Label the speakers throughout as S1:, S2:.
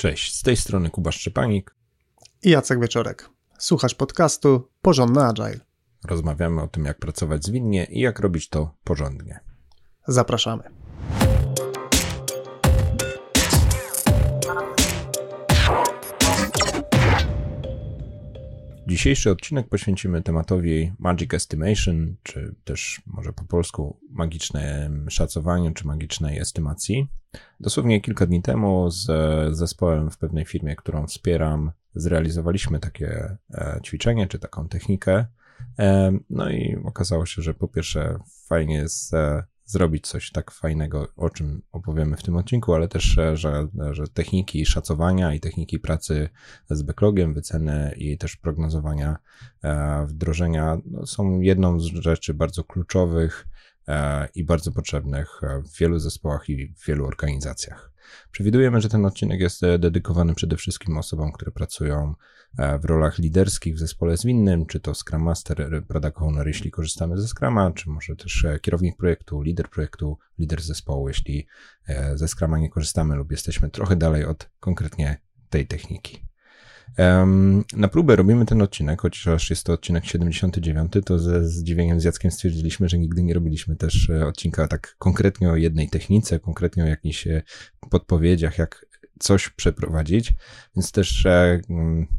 S1: Cześć, z tej strony Kuba Szczepanik
S2: i Jacek Wieczorek. Słuchasz podcastu Porządny Agile.
S1: Rozmawiamy o tym, jak pracować zwinnie i jak robić to porządnie.
S2: Zapraszamy.
S1: Dzisiejszy odcinek poświęcimy tematowi Magic Estimation, czy też może po polsku magicznym szacowaniu, czy magicznej estymacji. Dosłownie kilka dni temu z zespołem w pewnej firmie, którą wspieram, zrealizowaliśmy takie e, ćwiczenie, czy taką technikę. E, no i okazało się, że po pierwsze fajnie jest e, zrobić coś tak fajnego, o czym opowiemy w tym odcinku, ale też, że, że techniki szacowania i techniki pracy z backlogiem, wyceny i też prognozowania e, wdrożenia no, są jedną z rzeczy bardzo kluczowych e, i bardzo potrzebnych w wielu zespołach i w wielu organizacjach. Przewidujemy, że ten odcinek jest dedykowany przede wszystkim osobom, które pracują E, w rolach liderskich w zespole zwinnym, czy to Scrum Master, Product Owner, jeśli korzystamy ze Scruma, czy może też e, kierownik projektu, lider projektu, lider zespołu, jeśli e, ze Scruma nie korzystamy lub jesteśmy trochę dalej od konkretnie tej techniki. Na próbę robimy ten odcinek, chociaż jest to odcinek 79, to ze zdziwieniem z Jackiem stwierdziliśmy, że nigdy nie robiliśmy też odcinka tak konkretnie o jednej technice, konkretnie o jakichś podpowiedziach, jak coś przeprowadzić, więc też e,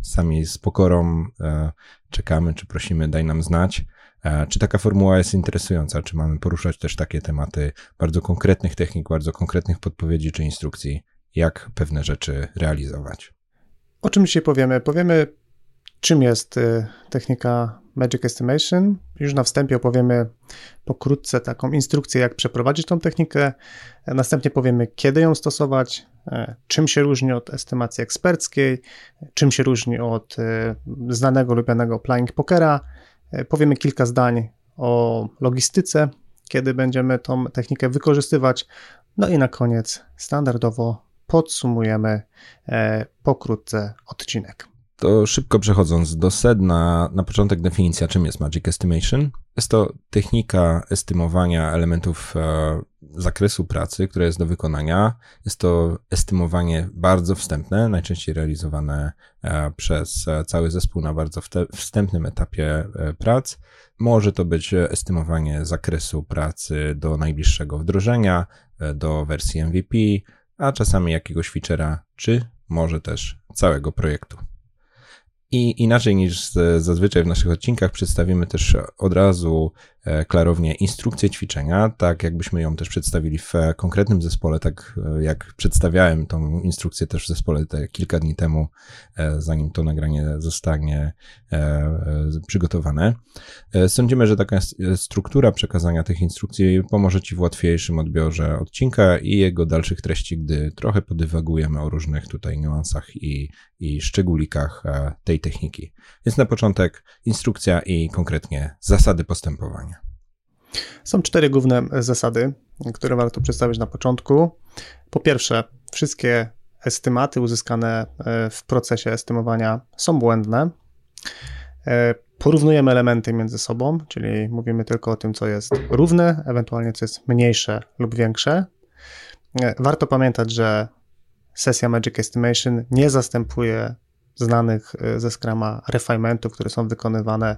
S1: sami z pokorą e, czekamy, czy prosimy, daj nam znać, e, czy taka formuła jest interesująca, czy mamy poruszać też takie tematy bardzo konkretnych technik, bardzo konkretnych podpowiedzi czy instrukcji, jak pewne rzeczy realizować.
S2: O czym dzisiaj powiemy? Powiemy, czym jest technika Magic Estimation. Już na wstępie opowiemy pokrótce taką instrukcję, jak przeprowadzić tą technikę. Następnie powiemy, kiedy ją stosować, E, czym się różni od estymacji eksperckiej, czym się różni od e, znanego, lubianego playing pokera. E, powiemy kilka zdań o logistyce, kiedy będziemy tą technikę wykorzystywać. No i na koniec standardowo podsumujemy pokrótce odcinek.
S1: To szybko przechodząc do sedna, na początek definicja, czym jest Magic Estimation. Jest to technika estymowania elementów e, zakresu pracy, które jest do wykonania. Jest to estymowanie bardzo wstępne, najczęściej realizowane e, przez e, cały zespół na bardzo wstępnym etapie prac. Może to być estymowanie zakresu pracy do najbliższego wdrożenia, do wersji MVP, a czasami jakiegoś feature'a, czy może też całego projektu. I inaczej niż zazwyczaj w naszych odcinkach przedstawimy też od razu klarownie instrukcję ćwiczenia, tak jakbyśmy ją też przedstawili w e, konkretnym zespole, tak e, jak przedstawiałem tą instrukcję też w zespole te kilka dni temu, zanim to nagranie zostanie przygotowane. Sądzimy, że taka struktura przekazania tych instrukcji pomoże Ci w łatwiejszym odbiorze odcinka i jego dalszych treści, gdy trochę podywagujemy o różnych tutaj niuansach i, i szczególikach tej techniki. Więc na początek instrukcja i konkretnie zasady postępowania.
S2: Są cztery główne zasady, które warto przedstawić na początku. Po pierwsze, wszystkie estymaty uzyskane e, w procesie estymowania są błędne. E, porównujemy elementy między sobą, czyli mówimy tylko o tym, co jest równe, ewentualnie co jest mniejsze lub większe. E, warto pamiętać, że sesja Magic Estimation nie zastępuje znanych ze Scrama refinementów, które są wykonywane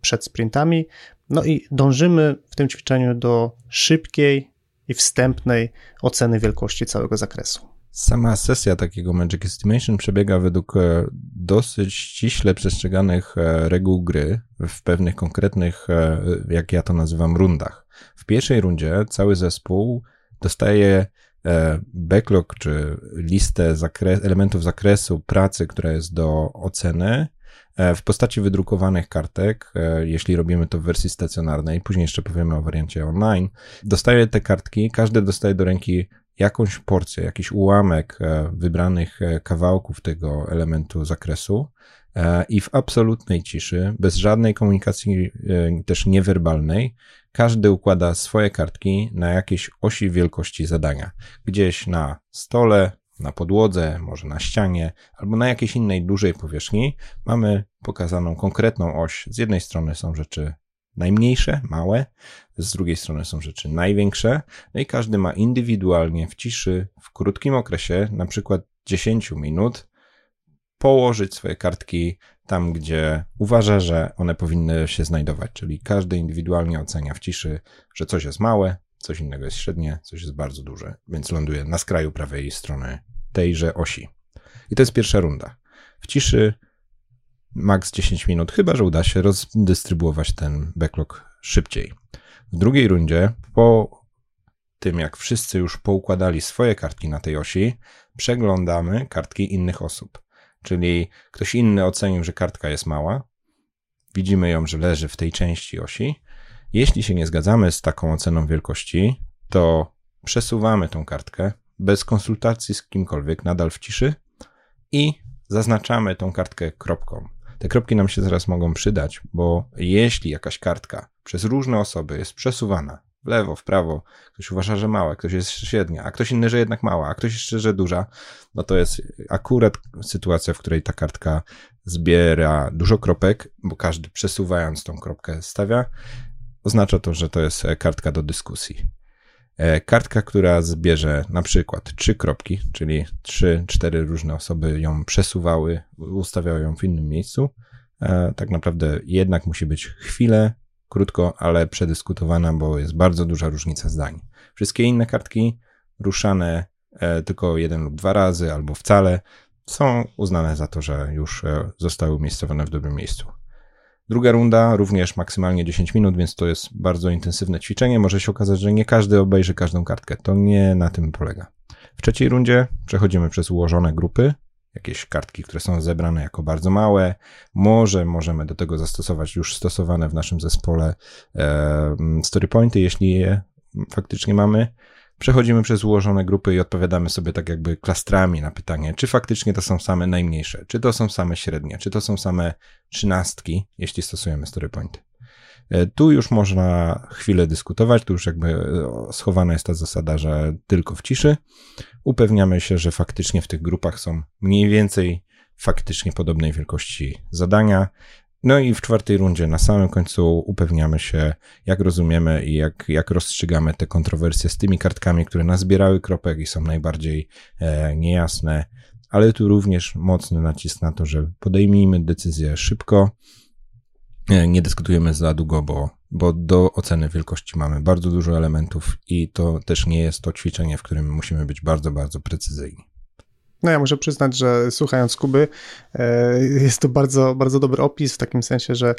S2: przed sprintami. No i dążymy w tym ćwiczeniu do szybkiej i wstępnej oceny wielkości całego zakresu.
S1: Sama sesja takiego Magic Estimation przebiega według e, dosyć ściśle przestrzeganych e, reguł gry w pewnych konkretnych, e, jak ja to nazywam, rundach. W pierwszej rundzie cały zespół dostaje backlog czy listę zakres elementów zakresu pracy, która jest do oceny E, w postaci wydrukowanych kartek, e, jeśli robimy to w wersji stacjonarnej, później jeszcze powiemy o wariancie online, dostaję te kartki, każdy dostaje do ręki jakąś porcję, jakiś ułamek e, wybranych kawałków tego elementu zakresu i w absolutnej ciszy, bez żadnej komunikacji też niewerbalnej, każdy układa swoje kartki na jakiejś osi wielkości zadania. Gdzieś na stole, na podłodze, może na ścianie, albo na jakiejś innej dużej powierzchni, mamy pokazaną konkretną oś. Z jednej strony są rzeczy najmniejsze, małe, z drugiej strony są rzeczy największe, no i każdy ma indywidualnie w ciszy, w krótkim okresie, na przykład 10 minut położyć swoje kartki tam, gdzie uważa, że one powinny się znajdować. Czyli każdy indywidualnie ocenia w ciszy, że coś jest małe, coś innego jest średnie, coś jest bardzo duże, więc ląduje na skraju prawej strony tejże osi. I to jest pierwsza runda. W ciszy maks 10 minut, chyba że uda się rozdystrybuować ten backlog szybciej. W drugiej rundzie, po tym jak wszyscy już poukładali swoje kartki na tej osi, przeglądamy kartki innych osób. Czyli ktoś inny ocenił, że kartka jest mała, widzimy ją, że leży w tej części osi. Jeśli się nie zgadzamy z taką oceną wielkości, to przesuwamy tą kartkę bez konsultacji z kimkolwiek, nadal w ciszy i zaznaczamy tą kartkę kropką. Te kropki nam się zaraz mogą przydać, bo jeśli jakaś kartka przez różne osoby jest przesuwana w lewo, w prawo, ktoś uważa, że mała, ktoś jest średnia, a ktoś inny, że jednak mała, a ktoś jeszcze, że duża, no to jest akurat sytuacja, w której ta kartka zbiera dużo kropek, bo każdy przesuwając tą kropkę stawia, oznacza to, że to jest kartka do dyskusji. E, kartka, która zbierze na przykład trzy kropki, czyli trzy, cztery różne osoby ją przesuwały, ustawiały ją w innym miejscu. E, tak naprawdę jednak musi być chwilę, krótko, ale przedyskutowana, bo jest bardzo duża różnica zdań. Wszystkie inne kartki ruszane e, tylko jeden lub dwa razy albo wcale są uznane za to, że już zostały umiejscowione w dobrym miejscu. Druga runda również maksymalnie 10 minut, więc to jest bardzo intensywne ćwiczenie. Może się okazać, że nie każdy obejrzy każdą kartkę. To nie na tym polega. W trzeciej rundzie przechodzimy przez ułożone grupy, jakieś kartki, które są zebrane jako bardzo małe. Może możemy do tego zastosować już stosowane w naszym zespole storypointy, jeśli je faktycznie mamy przechodzimy przez ułożone grupy i odpowiadamy sobie tak jakby klastrami na pytanie, czy faktycznie to są same najmniejsze, czy to są same średnie, czy to są same trzynastki, jeśli stosujemy storypointy. E, tu już można chwilę dyskutować, tu już jakby e, schowana jest ta zasada, że tylko w ciszy. Upewniamy się, że faktycznie w tych grupach są mniej więcej faktycznie podobnej wielkości zadania. No i w czwartej rundzie na samym końcu upewniamy się, jak rozumiemy i jak, jak rozstrzygamy te kontrowersje z tymi kartkami, które nazbierały kropek i są najbardziej e, niejasne, ale tu również mocny nacisk na to, że podejmijmy decyzję szybko, nie dyskutujemy za długo, bo, bo do oceny wielkości mamy bardzo dużo elementów i to też nie jest to ćwiczenie, w którym musimy być bardzo, bardzo precyzyjni.
S2: No ja muszę przyznać, że słuchając Kuby, e, jest to bardzo, bardzo dobry opis, w takim sensie, że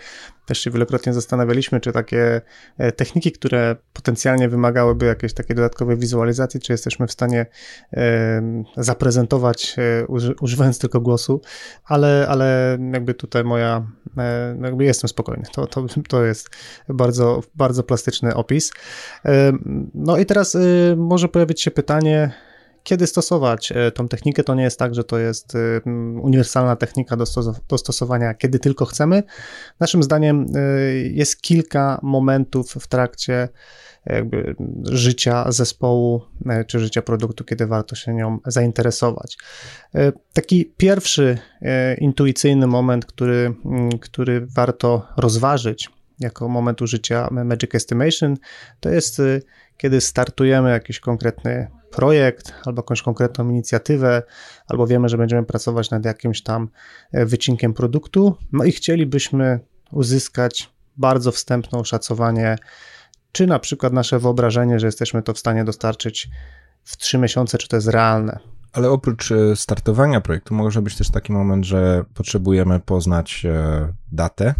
S2: też się wielokrotnie zastanawialiśmy, czy takie e, techniki, które potencjalnie wymagałyby jakiejś takiej dodatkowej wizualizacji, czy jesteśmy w stanie e, zaprezentować używając tylko głosu, ale, ale jakby tutaj moja, no jakby jestem spokojny. To, to, to jest bardzo, bardzo plastyczny opis. No i teraz może pojawić się pytanie, kiedy stosować e, tą technikę. To nie jest tak, że to jest e, uniwersalna technika do, stosowania, kiedy tylko chcemy. Naszym zdaniem e, jest kilka momentów w trakcie jakby życia zespołu czy życia produktu, kiedy warto się nią zainteresować. Taki pierwszy intuicyjny moment, który, który warto rozważyć jako moment użycia Magic Estimation, to jest kiedy startujemy jakiś konkretny projekt albo jakąś konkretną inicjatywę, albo wiemy, że będziemy pracować nad jakimś tam e, wycinkiem produktu, no i chcielibyśmy uzyskać bardzo wstępne oszacowanie, czy na przykład nasze wyobrażenie, że jesteśmy to w stanie dostarczyć w 3 miesiące, czy to jest realne.
S1: Ale oprócz e, startowania projektu może być też taki moment, że potrzebujemy poznać e, datę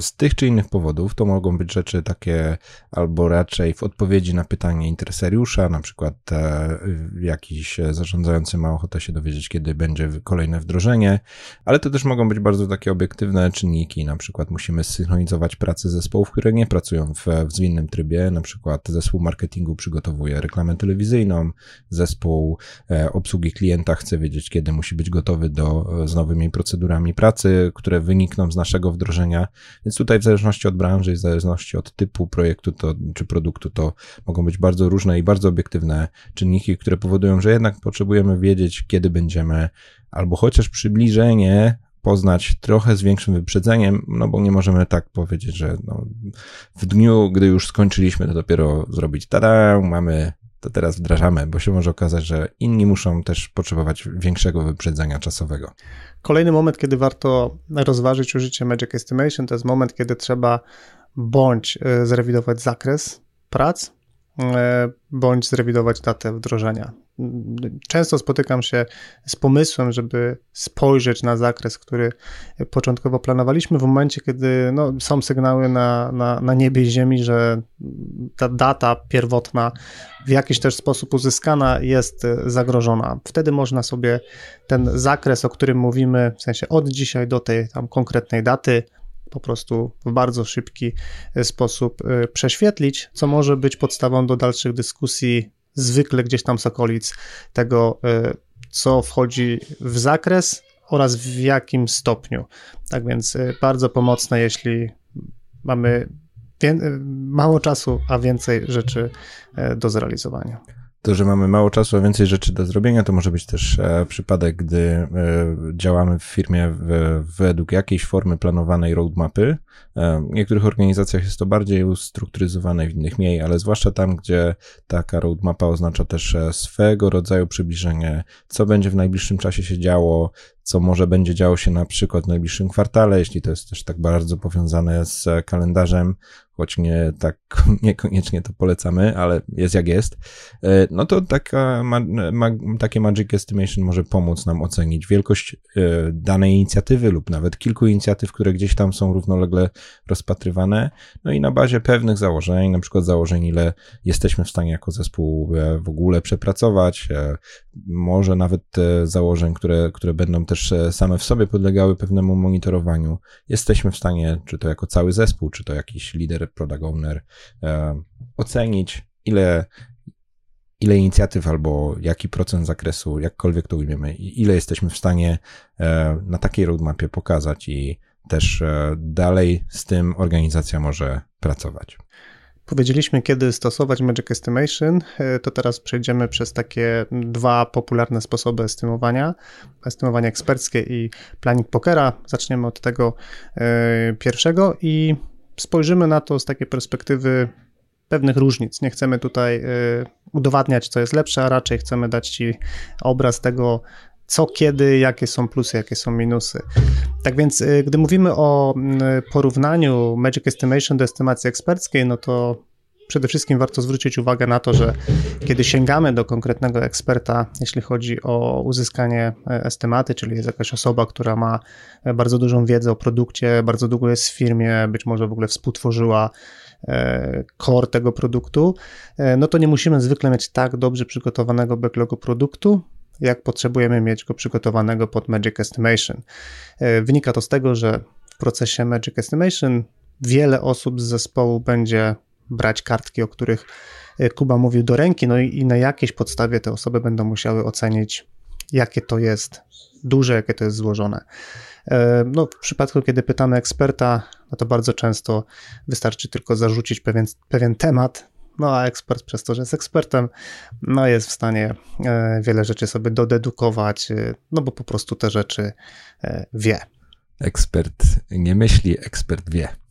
S1: z tych czy innych powodów to mogą być rzeczy takie albo raczej w odpowiedzi na pytanie interesariusza, na przykład e, jakiś zarządzający ma ochotę się dowiedzieć, kiedy będzie kolejne wdrożenie, ale to też mogą być bardzo takie obiektywne czynniki, na przykład musimy synchronizować pracę zespołów, które nie pracują w, w zwinnym trybie, na przykład zespół marketingu przygotowuje reklamę telewizyjną, zespół e, obsługi klienta chce wiedzieć, kiedy musi być gotowy do, z nowymi procedurami pracy, które wynikną z naszego wdrożenia, więc tutaj w zależności od branży w zależności od typu projektu to, czy produktu, to mogą być bardzo różne i bardzo obiektywne czynniki, które powodują, że jednak potrzebujemy wiedzieć, kiedy będziemy albo chociaż przybliżenie poznać trochę z większym wyprzedzeniem, no bo nie możemy tak powiedzieć, że no, w dniu, gdy już skończyliśmy, to dopiero zrobić tada, mamy to teraz wdrażamy, bo się może okazać, że inni muszą też potrzebować większego wyprzedzenia czasowego.
S2: Kolejny moment, kiedy warto rozważyć użycie Magic Estimation, to jest moment, kiedy trzeba bądź e, zrewidować zakres prac, e, bądź zrewidować datę wdrożenia. Często spotykam się z pomysłem, żeby spojrzeć na zakres, który początkowo planowaliśmy, w momencie, kiedy no, są sygnały na, na, na niebie i ziemi, że ta data pierwotna w jakiś też sposób uzyskana jest zagrożona. Wtedy można sobie ten zakres, o którym mówimy, w sensie od dzisiaj do tej tam konkretnej daty, po prostu w bardzo szybki sposób y, prześwietlić, co może być podstawą do dalszych dyskusji zwykle gdzieś tam z okolic tego, e, co wchodzi w zakres oraz w jakim stopniu. Tak więc e, bardzo pomocne, jeśli mamy e, mało czasu, a więcej rzeczy do zrealizowania
S1: to, że mamy mało czasu, a więcej rzeczy do zrobienia, to może być też e, przypadek, gdy e, działamy w firmie w, według jakiejś formy planowanej roadmapy. E, w niektórych organizacjach jest to bardziej ustrukturyzowane, w innych mniej, ale zwłaszcza tam, gdzie taka roadmapa oznacza też swego rodzaju przybliżenie, co będzie w najbliższym czasie się działo, co może będzie działo się na przykład w najbliższym kwartale, jeśli to jest też tak bardzo powiązane z kalendarzem, choć nie tak, niekoniecznie to polecamy, ale jest jak jest, e, no to taka, ma, ma, takie Magic Estimation może pomóc nam ocenić wielkość e, danej inicjatywy lub nawet kilku inicjatyw, które gdzieś tam są równolegle rozpatrywane, no i na bazie pewnych założeń, na przykład założeń, ile jesteśmy w stanie jako zespół e, w ogóle przepracować, może nawet założeń, które, które będą też same w sobie podlegały pewnemu monitorowaniu, jesteśmy w stanie, czy to jako cały zespół, czy to jakiś lider product owner, e, ocenić, ile, ile inicjatyw albo jaki procent zakresu, jakkolwiek to ujmiemy, ile jesteśmy w stanie e, na takiej roadmapie pokazać i też e, dalej z tym organizacja może pracować.
S2: Powiedzieliśmy, kiedy stosować Magic Estimation, to teraz przejdziemy przez takie dwa popularne sposoby estymowania. Estymowanie eksperckie i planning pokera. Zaczniemy od tego pierwszego i spojrzymy na to z takiej perspektywy pewnych różnic. Nie chcemy tutaj y, udowadniać, co jest lepsze, a raczej chcemy dać Ci obraz tego, co, kiedy, jakie są plusy, jakie są minusy. Tak więc, y, gdy mówimy o mm, porównaniu Magic Estimation do estymacji eksperckiej, no to przede wszystkim warto zwrócić uwagę na to, że kiedy sięgamy do konkretnego eksperta, jeśli chodzi o uzyskanie e, estymaty, czyli jest jakaś osoba, która ma e, bardzo dużą wiedzę o produkcie, bardzo długo jest w firmie, być może w ogóle współtworzyła e, core tego produktu, no to nie musimy zwykle mieć tak dobrze przygotowanego backlogu produktu, jak potrzebujemy mieć go przygotowanego pod Magic Estimation. Wynika to z tego, że w procesie Magic Estimation wiele osób z zespołu będzie brać kartki, o których e, Kuba mówił do ręki, no i, i na jakiejś podstawie te osoby będą musiały ocenić, jakie to jest duże, jakie to jest złożone. E, no, w przypadku, kiedy pytamy eksperta, no to bardzo często wystarczy tylko zarzucić pewien, pewien temat, no a ekspert przez to, że jest ekspertem, no jest w stanie e, wiele rzeczy sobie dodedukować, no bo po prostu te rzeczy wie.
S1: Ekspert nie myśli, ekspert wie.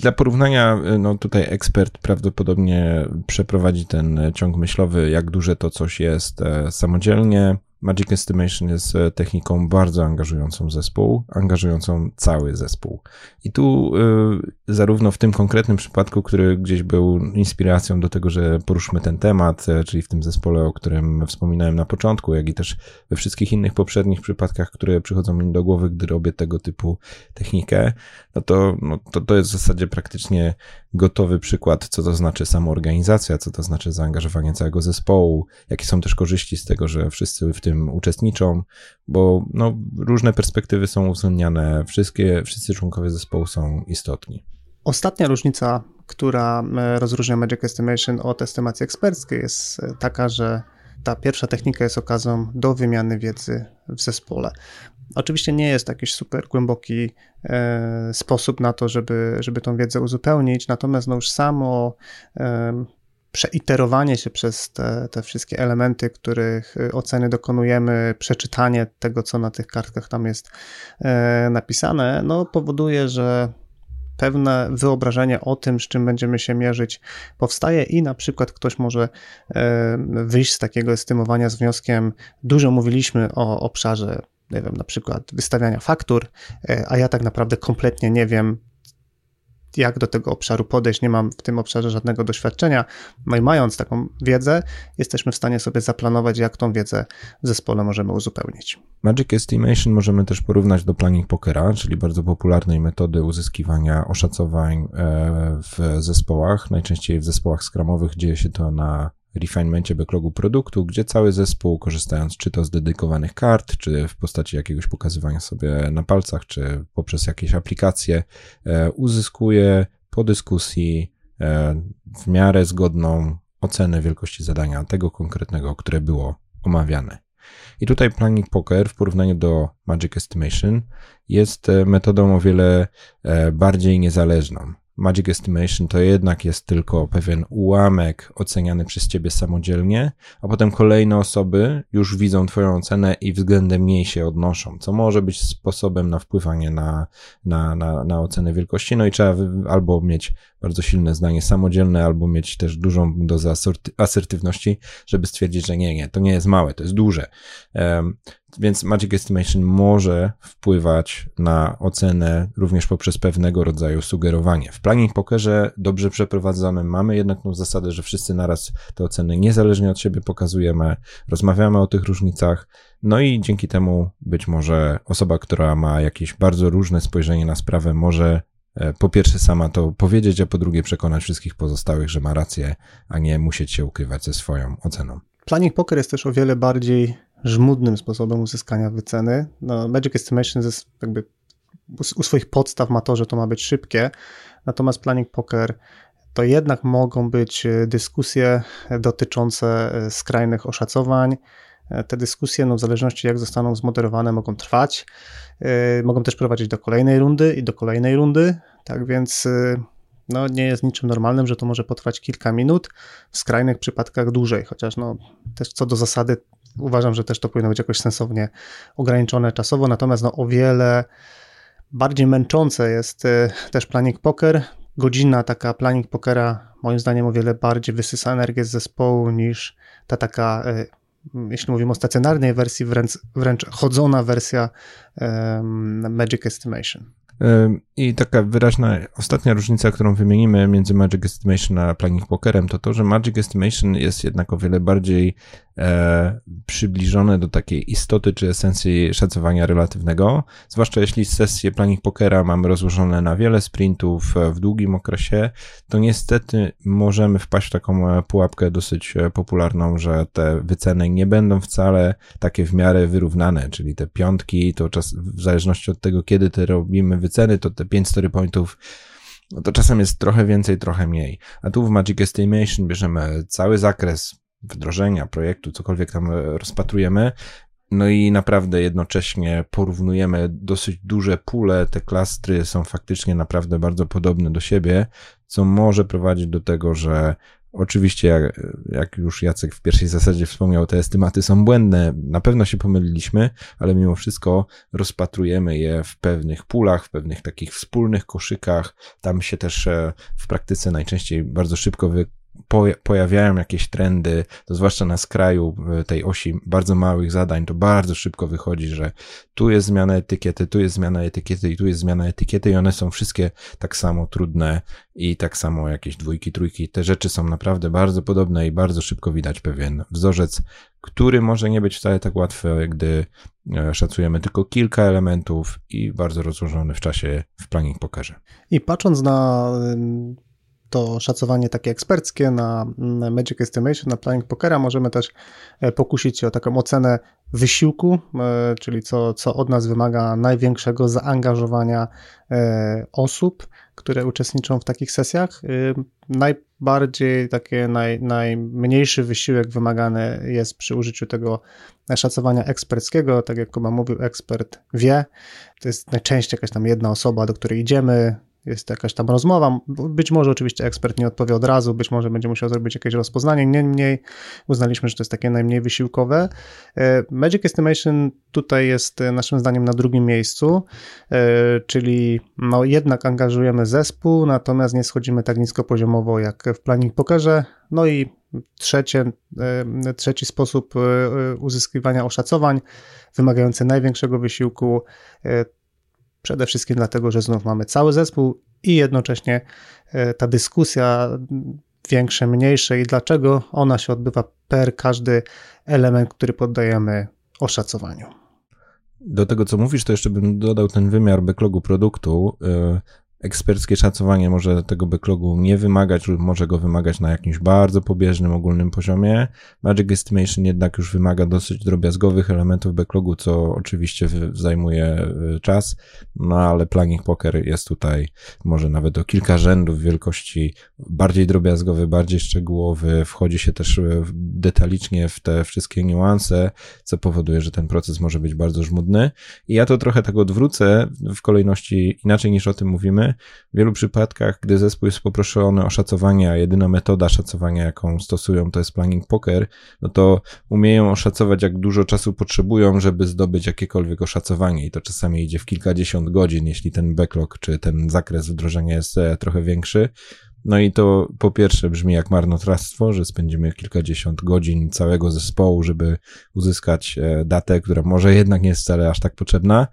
S1: Dla porównania, no tutaj ekspert prawdopodobnie przeprowadzi ten ciąg myślowy, jak duże to coś jest e, samodzielnie, Magic Estimation jest e, techniką bardzo angażującą zespół, angażującą cały zespół. I tu y, zarówno w tym konkretnym przypadku, który gdzieś był inspiracją do tego, że poruszmy ten temat, e, czyli w tym zespole, o którym wspominałem na początku, jak i też we wszystkich innych poprzednich przypadkach, które przychodzą mi do głowy, gdy robię tego typu technikę, no to, no to, to jest w zasadzie praktycznie gotowy przykład, co to znaczy samoorganizacja, co to znaczy zaangażowanie całego zespołu, jakie są też korzyści z tego, że wszyscy w tym uczestniczą, bo no, różne perspektywy są uwzględniane, wszystkie, wszyscy członkowie zespołu są istotni.
S2: Ostatnia różnica, która e, rozróżnia Magic Estimation od estymacji eksperckiej jest e, taka, że ta pierwsza technika jest okazją do wymiany wiedzy w zespole. Oczywiście nie jest jakiś super głęboki e, sposób na to, żeby, żeby tą wiedzę uzupełnić, natomiast no już samo e, przeiterowanie się przez te, te wszystkie elementy, których y, oceny dokonujemy, przeczytanie tego, co na tych kartkach tam jest e, napisane, no powoduje, że pewne wyobrażenie o tym, z czym będziemy się mierzyć, powstaje i na przykład ktoś może e, wyjść z takiego estymowania z wnioskiem, dużo mówiliśmy o obszarze nie wiem, na przykład wystawiania faktur, e, a ja tak naprawdę kompletnie nie wiem, jak do tego obszaru podejść, nie mam w tym obszarze żadnego doświadczenia. No i mając taką wiedzę, jesteśmy w stanie sobie zaplanować, jak tą wiedzę w zespole możemy uzupełnić.
S1: Magic Estimation możemy też porównać do planning pokera, czyli bardzo popularnej metody uzyskiwania oszacowań e, w zespołach. Najczęściej w zespołach skramowych dzieje się to na refinemencie backlogu produktu, gdzie cały zespół, korzystając czy to z dedykowanych kart, czy w postaci jakiegoś pokazywania sobie na palcach, czy poprzez jakieś aplikacje, e, uzyskuje po dyskusji e, w miarę zgodną ocenę wielkości zadania tego konkretnego, które było omawiane. I tutaj Planning Poker w porównaniu do Magic Estimation jest e, metodą o wiele bardziej niezależną. Magic Estimation to jednak jest tylko pewien ułamek oceniany przez ciebie samodzielnie, a potem kolejne osoby już widzą twoją ocenę i względem niej się odnoszą, co może być sposobem na wpływanie na, na, na, na ocenę wielkości. No i trzeba albo mieć bardzo silne zdanie samodzielne, albo mieć też dużą dozę asertywności, żeby stwierdzić, że nie, nie, to nie jest małe, to jest duże. Więc Magic Estimation może wpływać na ocenę również poprzez pewnego rodzaju sugerowanie. W planning pokerze dobrze przeprowadzamy, mamy jednak tą zasadę, że wszyscy naraz te oceny niezależnie od siebie pokazujemy, rozmawiamy o tych różnicach, no i dzięki temu być może osoba, która ma jakieś bardzo różne spojrzenie na sprawę, może e, po pierwsze sama to powiedzieć, a po drugie przekonać wszystkich pozostałych, że ma rację, a nie musieć się ukrywać ze swoją oceną.
S2: Planning Poker jest też o wiele bardziej żmudnym sposobem uzyskania wyceny. No, Magic Estimation jest jakby u swoich podstaw ma to, że to ma być szybkie, natomiast Planning Poker to jednak mogą być e, dyskusje dotyczące e, skrajnych oszacowań. E, te dyskusje, no w zależności jak zostaną zmoderowane, mogą trwać. Mogą też prowadzić do kolejnej rundy i do kolejnej rundy. Tak więc no, nie jest niczym normalnym, że to może potrwać kilka minut, w skrajnych przypadkach dłużej, chociaż no, też co do zasady uważam, że też to powinno być jakoś sensownie ograniczone czasowo, natomiast no, o wiele bardziej męczące jest y, też planning poker. Godzina taka planning pokera moim zdaniem o wiele bardziej wysysa energię z zespołu niż ta taka, y, jeśli mówimy o stacjonarnej wersji, wręcz, wręcz chodzona wersja um, Magic Estimation.
S1: I taka wyraźna ostatnia różnica, którą wymienimy między Magic Estimation a Planning Pokerem, to to, że Magic Estimation jest jednak o wiele bardziej e, przybliżone do takiej istoty czy esencji szacowania relatywnego, zwłaszcza jeśli sesje Planning Pokera mamy rozłożone na wiele sprintów w długim okresie, to niestety możemy wpaść w taką e, pułapkę dosyć e, popularną, że te wyceny nie będą wcale takie w miarę wyrównane, czyli te piątki, to czas, w zależności od tego, kiedy te robimy wyceny, to te 5 story pointów no to czasem jest trochę więcej, trochę mniej. A tu w Magic Estimation bierzemy cały zakres wdrożenia projektu, cokolwiek tam e, rozpatrujemy. No i naprawdę jednocześnie porównujemy dosyć duże pule, te klastry są faktycznie naprawdę bardzo podobne do siebie, co może prowadzić do tego, że Oczywiście, jak, jak, już Jacek w pierwszej zasadzie wspomniał, te estymaty są błędne. Na pewno się pomyliliśmy, ale mimo wszystko rozpatrujemy je w pewnych pulach, w pewnych takich wspólnych koszykach. Tam się też e, w praktyce najczęściej bardzo szybko wy, pojawiają jakieś trendy, to zwłaszcza na skraju e, tej osi bardzo małych zadań, to bardzo szybko wychodzi, że tu jest zmiana etykiety, tu jest zmiana etykiety i tu jest zmiana etykiety i one są wszystkie tak samo trudne i tak samo jakieś dwójki, trójki. Te rzeczy są naprawdę bardzo podobne i bardzo szybko widać pewien wzorzec, który może nie być wcale tak łatwy, gdy e, szacujemy tylko kilka elementów i bardzo rozłożony w czasie w planning pokerze.
S2: I patrząc na to szacowanie takie eksperckie na Magic Estimation, na Planning Pokera. Możemy też e, pokusić się o taką ocenę wysiłku, e, czyli co, co od nas wymaga największego zaangażowania e, osób, które uczestniczą w takich sesjach. Najbardziej takie naj, najmniejszy wysiłek wymagany jest przy użyciu tego szacowania eksperckiego. Tak jak Kuba mówił, ekspert wie. To jest najczęściej jakaś tam jedna osoba, do której idziemy, jest jakaś tam rozmowa. Być może oczywiście ekspert nie odpowie od razu, być może będzie musiał zrobić jakieś rozpoznanie. Niemniej uznaliśmy, że to jest takie najmniej wysiłkowe. E, Magic Estimation tutaj jest e, naszym zdaniem na drugim miejscu, e, czyli no jednak angażujemy zespół, natomiast nie schodzimy tak nisko poziomowo jak w Planning Pokerze. No i trzecie, trzeci sposób uzyskiwania oszacowań, wymagający największego wysiłku, Przede wszystkim dlatego, że znów mamy cały zespół i jednocześnie e, ta dyskusja większe, mniejsze i dlaczego ona się odbywa per każdy element, który poddajemy oszacowaniu.
S1: Do tego, co mówisz, to jeszcze bym dodał ten wymiar backlogu produktu. Eksperckie szacowanie może tego backlogu nie wymagać lub może go wymagać na jakimś bardzo pobieżnym, ogólnym poziomie. Magic Estimation jednak już wymaga dosyć drobiazgowych elementów backlogu, co oczywiście zajmuje y, czas, no ale Planning Poker jest tutaj może nawet o kilka rzędów wielkości bardziej drobiazgowy, bardziej szczegółowy, wchodzi się też y, detalicznie w te wszystkie niuanse, co powoduje, że ten proces może być bardzo żmudny. I ja to trochę tak odwrócę w kolejności inaczej niż o tym mówimy, w wielu przypadkach, gdy zespół jest poproszony o szacowanie, a jedyna metoda szacowania, jaką stosują, to jest planning poker, no to umieją oszacować, jak dużo czasu potrzebują, żeby zdobyć jakiekolwiek oszacowanie. I to czasami idzie w kilkadziesiąt godzin, jeśli ten backlog czy ten zakres wdrożenia jest e, trochę większy. No i to po pierwsze brzmi jak marnotrawstwo, że spędzimy kilkadziesiąt godzin całego zespołu, żeby uzyskać e, datę, która może jednak nie jest wcale aż tak potrzebna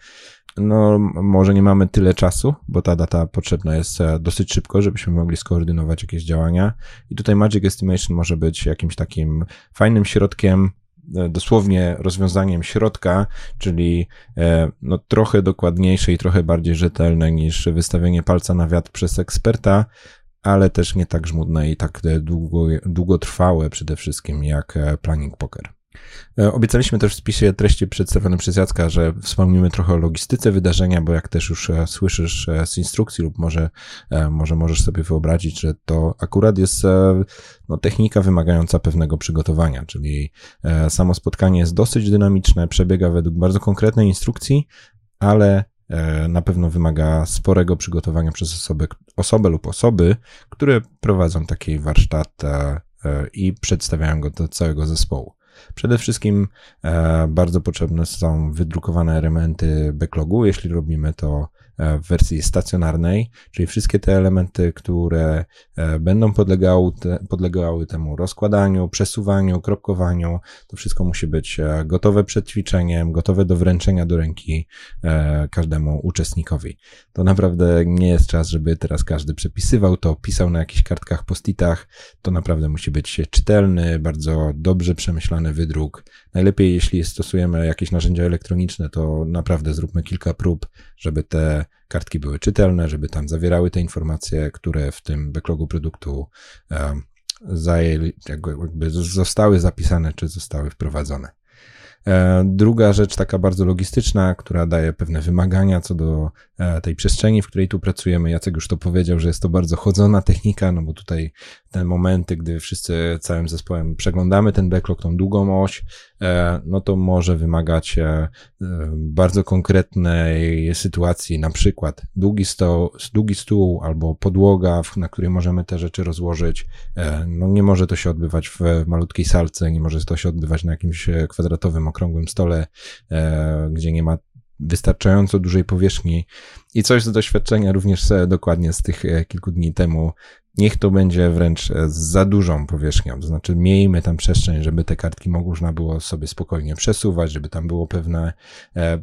S1: no może nie mamy tyle czasu, bo ta data potrzebna jest e, dosyć szybko, żebyśmy mogli skoordynować jakieś działania. I tutaj Magic Estimation może być jakimś takim fajnym środkiem, e, dosłownie rozwiązaniem środka, czyli e, no, trochę dokładniejsze i trochę bardziej rzetelne niż wystawienie palca na wiatr przez eksperta, ale też nie tak żmudne i tak długo, długotrwałe przede wszystkim jak Planning Poker. E, obiecaliśmy też w spisie treści przedstawionym przez Jacka, że wspomnimy trochę o logistyce wydarzenia, bo jak też już e, słyszysz e, z instrukcji lub może, może możesz sobie wyobrazić, że to akurat jest no, technika wymagająca pewnego przygotowania, czyli samo spotkanie jest dosyć dynamiczne, przebiega według bardzo konkretnej instrukcji, ale na pewno wymaga sporego przygotowania przez osobę, osobę lub osoby, które prowadzą taki warsztat i przedstawiają go do całego zespołu. Przede wszystkim e, bardzo potrzebne są wydrukowane elementy backlogu, jeśli robimy to w wersji stacjonarnej, czyli wszystkie te elementy, które e, będą podlegały, podlegały temu rozkładaniu, przesuwaniu, kropkowaniu, to wszystko musi być e, gotowe przed ćwiczeniem, gotowe do wręczenia do ręki każdemu uczestnikowi. To naprawdę nie jest czas, żeby teraz każdy przepisywał to, pisał na jakichś kartkach postitach. To naprawdę musi być czytelny, bardzo dobrze przemyślany wydruk. Najlepiej, jeśli stosujemy jakieś narzędzia elektroniczne, to naprawdę zróbmy kilka prób, żeby te kartki były czytelne, żeby tam zawierały te informacje, które w tym backlogu produktu zajęli, jakby zostały zapisane czy zostały wprowadzone. E, druga rzecz, taka bardzo logistyczna, która daje pewne wymagania co do e, tej przestrzeni, w której tu pracujemy. Jacek już to powiedział, że jest to bardzo chodzona technika, no bo tutaj te momenty, gdy wszyscy całym zespołem przeglądamy ten backlog, tą długą oś, e, no to może wymagać bardzo konkretnej sytuacji, na przykład długi, długi stół albo podłoga, na której możemy te rzeczy rozłożyć. No nie może to się odbywać w malutkiej salce, nie może to się odbywać na jakimś kwadratowym okrągłym stole, e, gdzie nie ma wystarczająco dużej powierzchni. I coś z doświadczenia również dokładnie z tych e, kilku dni temu niech to będzie wręcz e, za dużą powierzchnią, to znaczy miejmy tam przestrzeń, żeby te kartki można było sobie spokojnie przesuwać, żeby tam było pewne, e,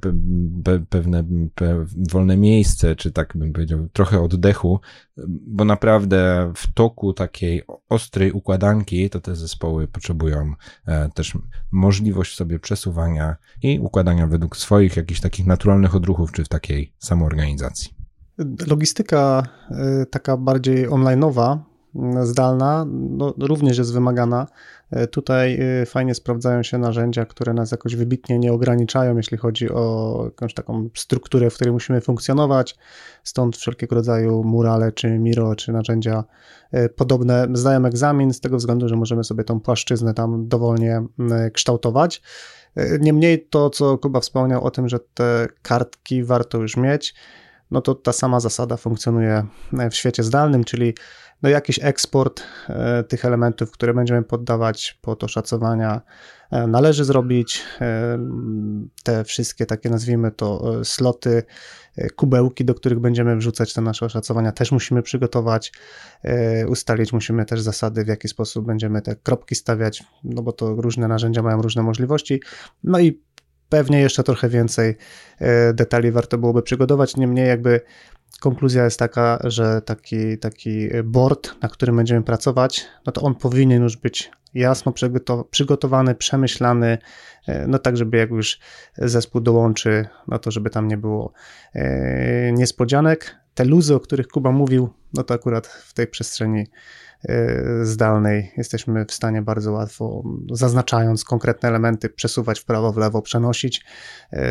S1: pe, pewne pe, wolne miejsce, czy tak bym powiedział, trochę oddechu, bo naprawdę w toku takiej ostrej układanki to te zespoły potrzebują e, też możliwość sobie przesuwania i układania według swoich jakichś takich naturalnych odruchów, czy w takiej samoorganizacji.
S2: Logistyka y, taka bardziej online'owa, y, zdalna, no, również jest wymagana. Y, tutaj fajnie sprawdzają się narzędzia, które nas jakoś wybitnie nie ograniczają, jeśli chodzi o jakąś taką strukturę, w której musimy funkcjonować. Stąd wszelkiego rodzaju murale, czy Miro, czy narzędzia podobne zdają egzamin z tego względu, że możemy sobie tą płaszczyznę tam dowolnie kształtować. Niemniej to, co Kuba wspomniał o tym, że te kartki warto już mieć, no to ta sama zasada funkcjonuje w świecie zdalnym, czyli no jakiś eksport e, tych elementów, które będziemy poddawać pod oszacowania, e, należy zrobić. E, te wszystkie takie, nazwijmy to, sloty, kubełki, do których będziemy wrzucać te nasze oszacowania, też musimy przygotować, ustalić musimy też zasady, w jaki sposób będziemy te kropki stawiać, no bo to różne narzędzia mają różne możliwości. No i pewnie jeszcze trochę więcej detali warto byłoby przygotować. Niemniej, jakby konkluzja jest taka, że taki, taki board, na którym będziemy pracować, no to on powinien już być jasno przygotowany, przemyślany, e, no tak, żeby jak już zespół dołączy, no to żeby tam nie było e, niespodzianek. Te luzy, o których Kuba mówił, no to akurat w tej przestrzeni e, zdalnej jesteśmy w stanie bardzo łatwo, zaznaczając konkretne elementy, przesuwać w prawo, w lewo, przenosić,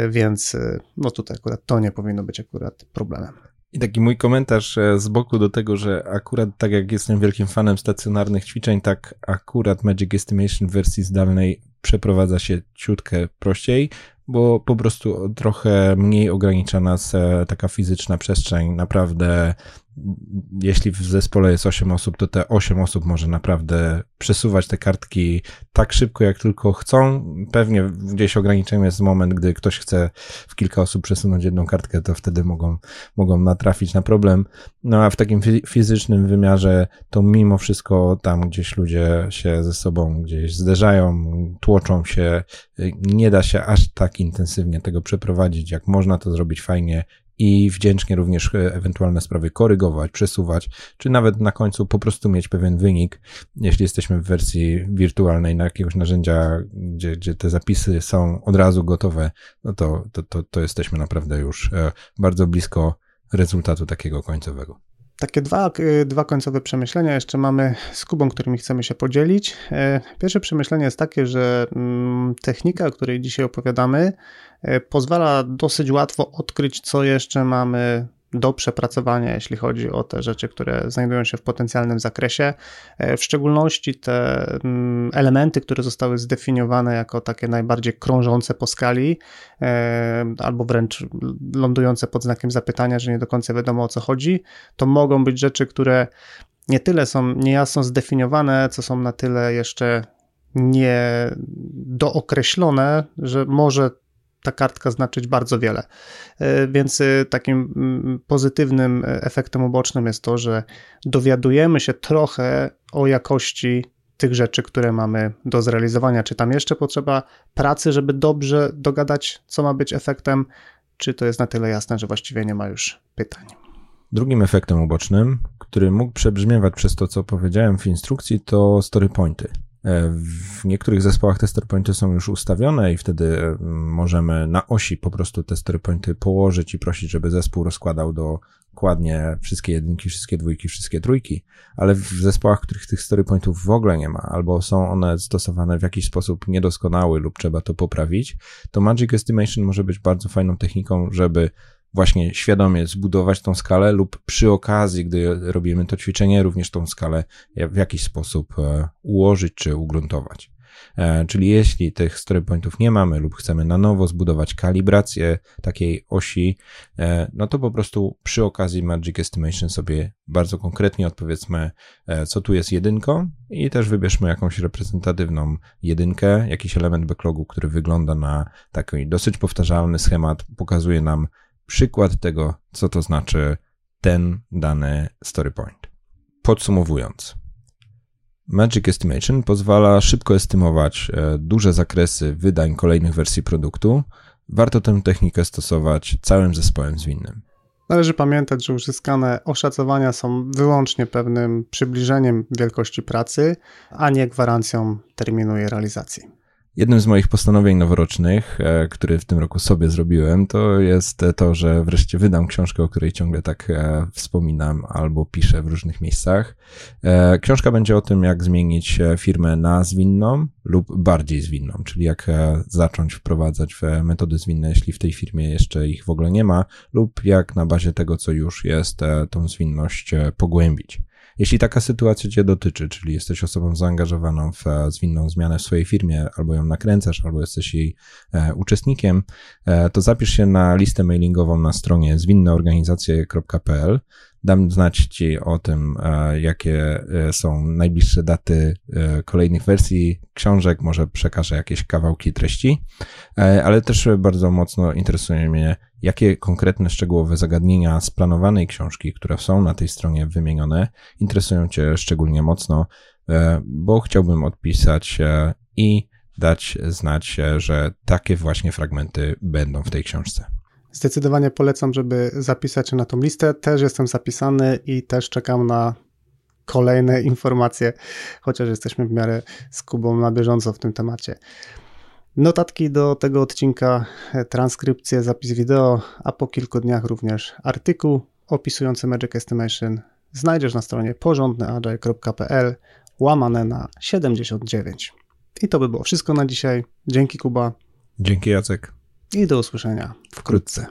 S2: więc no tutaj akurat to nie powinno być akurat problemem.
S1: I taki mój komentarz e, z boku do tego, że akurat tak jak jestem wielkim fanem stacjonarnych ćwiczeń, tak akurat Magic Estimation w wersji zdalnej przeprowadza się ciutkę prościej, bo po prostu trochę mniej ogranicza nas taka fizyczna przestrzeń. Naprawdę jeśli w zespole jest 8 osób, to te 8 osób może naprawdę przesuwać te kartki tak szybko, jak tylko chcą. Pewnie gdzieś ograniczeniem jest moment, gdy ktoś chce w kilka osób przesunąć jedną kartkę, to wtedy mogą, mogą natrafić na problem. No a w takim fizycznym wymiarze, to mimo wszystko tam gdzieś ludzie się ze sobą gdzieś zderzają, tłoczą się, nie da się aż tak intensywnie tego przeprowadzić, jak można to zrobić fajnie i wdzięcznie również e, ewentualne sprawy korygować, przesuwać, czy nawet na końcu po prostu mieć pewien wynik, jeśli jesteśmy w wersji wirtualnej na jakiegoś narzędzia, gdzie, gdzie te zapisy są od razu gotowe, no to, to, to, to jesteśmy naprawdę już e, bardzo blisko rezultatu takiego końcowego.
S2: Takie dwa, e, dwa końcowe przemyślenia jeszcze mamy z Kubą, którymi chcemy się podzielić. Pierwsze przemyślenie jest takie, że mm, technika, o której dzisiaj opowiadamy, E, pozwala dosyć łatwo odkryć, co jeszcze mamy do przepracowania, jeśli chodzi o te rzeczy, które znajdują się w potencjalnym zakresie. E, w szczególności te mm, elementy, które zostały zdefiniowane jako takie najbardziej krążące po skali, e, albo wręcz lądujące pod znakiem zapytania, że nie do końca wiadomo o co chodzi, to mogą być rzeczy, które nie tyle są niejasno zdefiniowane, co są na tyle jeszcze nie dookreślone, że może ta kartka znaczyć bardzo wiele. E, więc e, takim mm, pozytywnym e, efektem ubocznym jest to, że dowiadujemy się trochę o jakości tych rzeczy, które mamy do zrealizowania. Czy tam jeszcze potrzeba pracy, żeby dobrze dogadać, co ma być efektem, czy to jest na tyle jasne, że właściwie nie ma już pytań.
S1: Drugim efektem ubocznym, który mógł przebrzmiewać przez to, co powiedziałem w instrukcji, to story pointy. E, w niektórych zespołach te storypointy są już ustawione i wtedy e, możemy na osi po prostu te storypointy położyć i prosić, żeby zespół rozkładał dokładnie wszystkie jedynki, wszystkie dwójki, wszystkie trójki, ale w zespołach, w których tych storypointów w ogóle nie ma, albo są one stosowane w jakiś sposób niedoskonały lub trzeba to poprawić, to Magic Estimation może być bardzo fajną techniką, żeby właśnie świadomie zbudować tą skalę lub przy okazji, gdy robimy to ćwiczenie, również tą skalę w jakiś sposób e, ułożyć czy ugruntować. E, czyli jeśli tych story pointów nie mamy lub chcemy na nowo zbudować kalibrację takiej osi, e, no to po prostu przy okazji Magic Estimation sobie bardzo konkretnie odpowiedzmy, co tu jest jedynką i też wybierzmy jakąś reprezentatywną jedynkę, jakiś element backlogu, który wygląda na taki dosyć powtarzalny schemat, pokazuje nam przykład tego, co to znaczy ten dany story point. Podsumowując, Magic Estimation pozwala szybko estymować e, duże zakresy wydań kolejnych wersji produktu. Warto tę technikę stosować całym zespołem zwinnym.
S2: Należy pamiętać, że uzyskane oszacowania są wyłącznie pewnym przybliżeniem wielkości pracy, a nie gwarancją terminu jej realizacji.
S1: Jednym z moich postanowień noworocznych, e, który w tym roku sobie zrobiłem, to jest to, że wreszcie wydam książkę, o której ciągle tak e, wspominam albo piszę w różnych miejscach. E, książka będzie o tym, jak zmienić firmę na zwinną lub bardziej zwinną, czyli jak zacząć wprowadzać metody zwinne, jeśli w tej firmie jeszcze ich w ogóle nie ma, lub jak na bazie tego, co już jest, tą zwinność pogłębić. Jeśli taka sytuacja Cię dotyczy, czyli jesteś osobą zaangażowaną w e, zwinną zmianę w swojej firmie, albo ją nakręcasz, albo jesteś jej e, uczestnikiem, e, to zapisz się na listę mailingową na stronie zwinneorganizacje.pl. Dam znać Ci o tym, jakie są najbliższe daty kolejnych wersji książek, może przekażę jakieś kawałki treści, ale też bardzo mocno interesuje mnie, jakie konkretne, szczegółowe zagadnienia z planowanej książki, które są na tej stronie wymienione, interesują Cię szczególnie mocno, bo chciałbym odpisać i dać znać, że takie właśnie fragmenty będą w tej książce.
S2: Zdecydowanie polecam, żeby zapisać się na tą listę. Też jestem zapisany i też czekam na kolejne informacje, chociaż jesteśmy w miarę z Kubą na bieżąco w tym temacie. Notatki do tego odcinka, transkrypcje, zapis wideo, a po kilku dniach również artykuł opisujący Magic Estimation znajdziesz na stronie porządnyagile.pl łamane na 79. I to by było wszystko na dzisiaj. Dzięki Kuba.
S1: Dzięki Jacek
S2: i do usłyszenia wkrótce.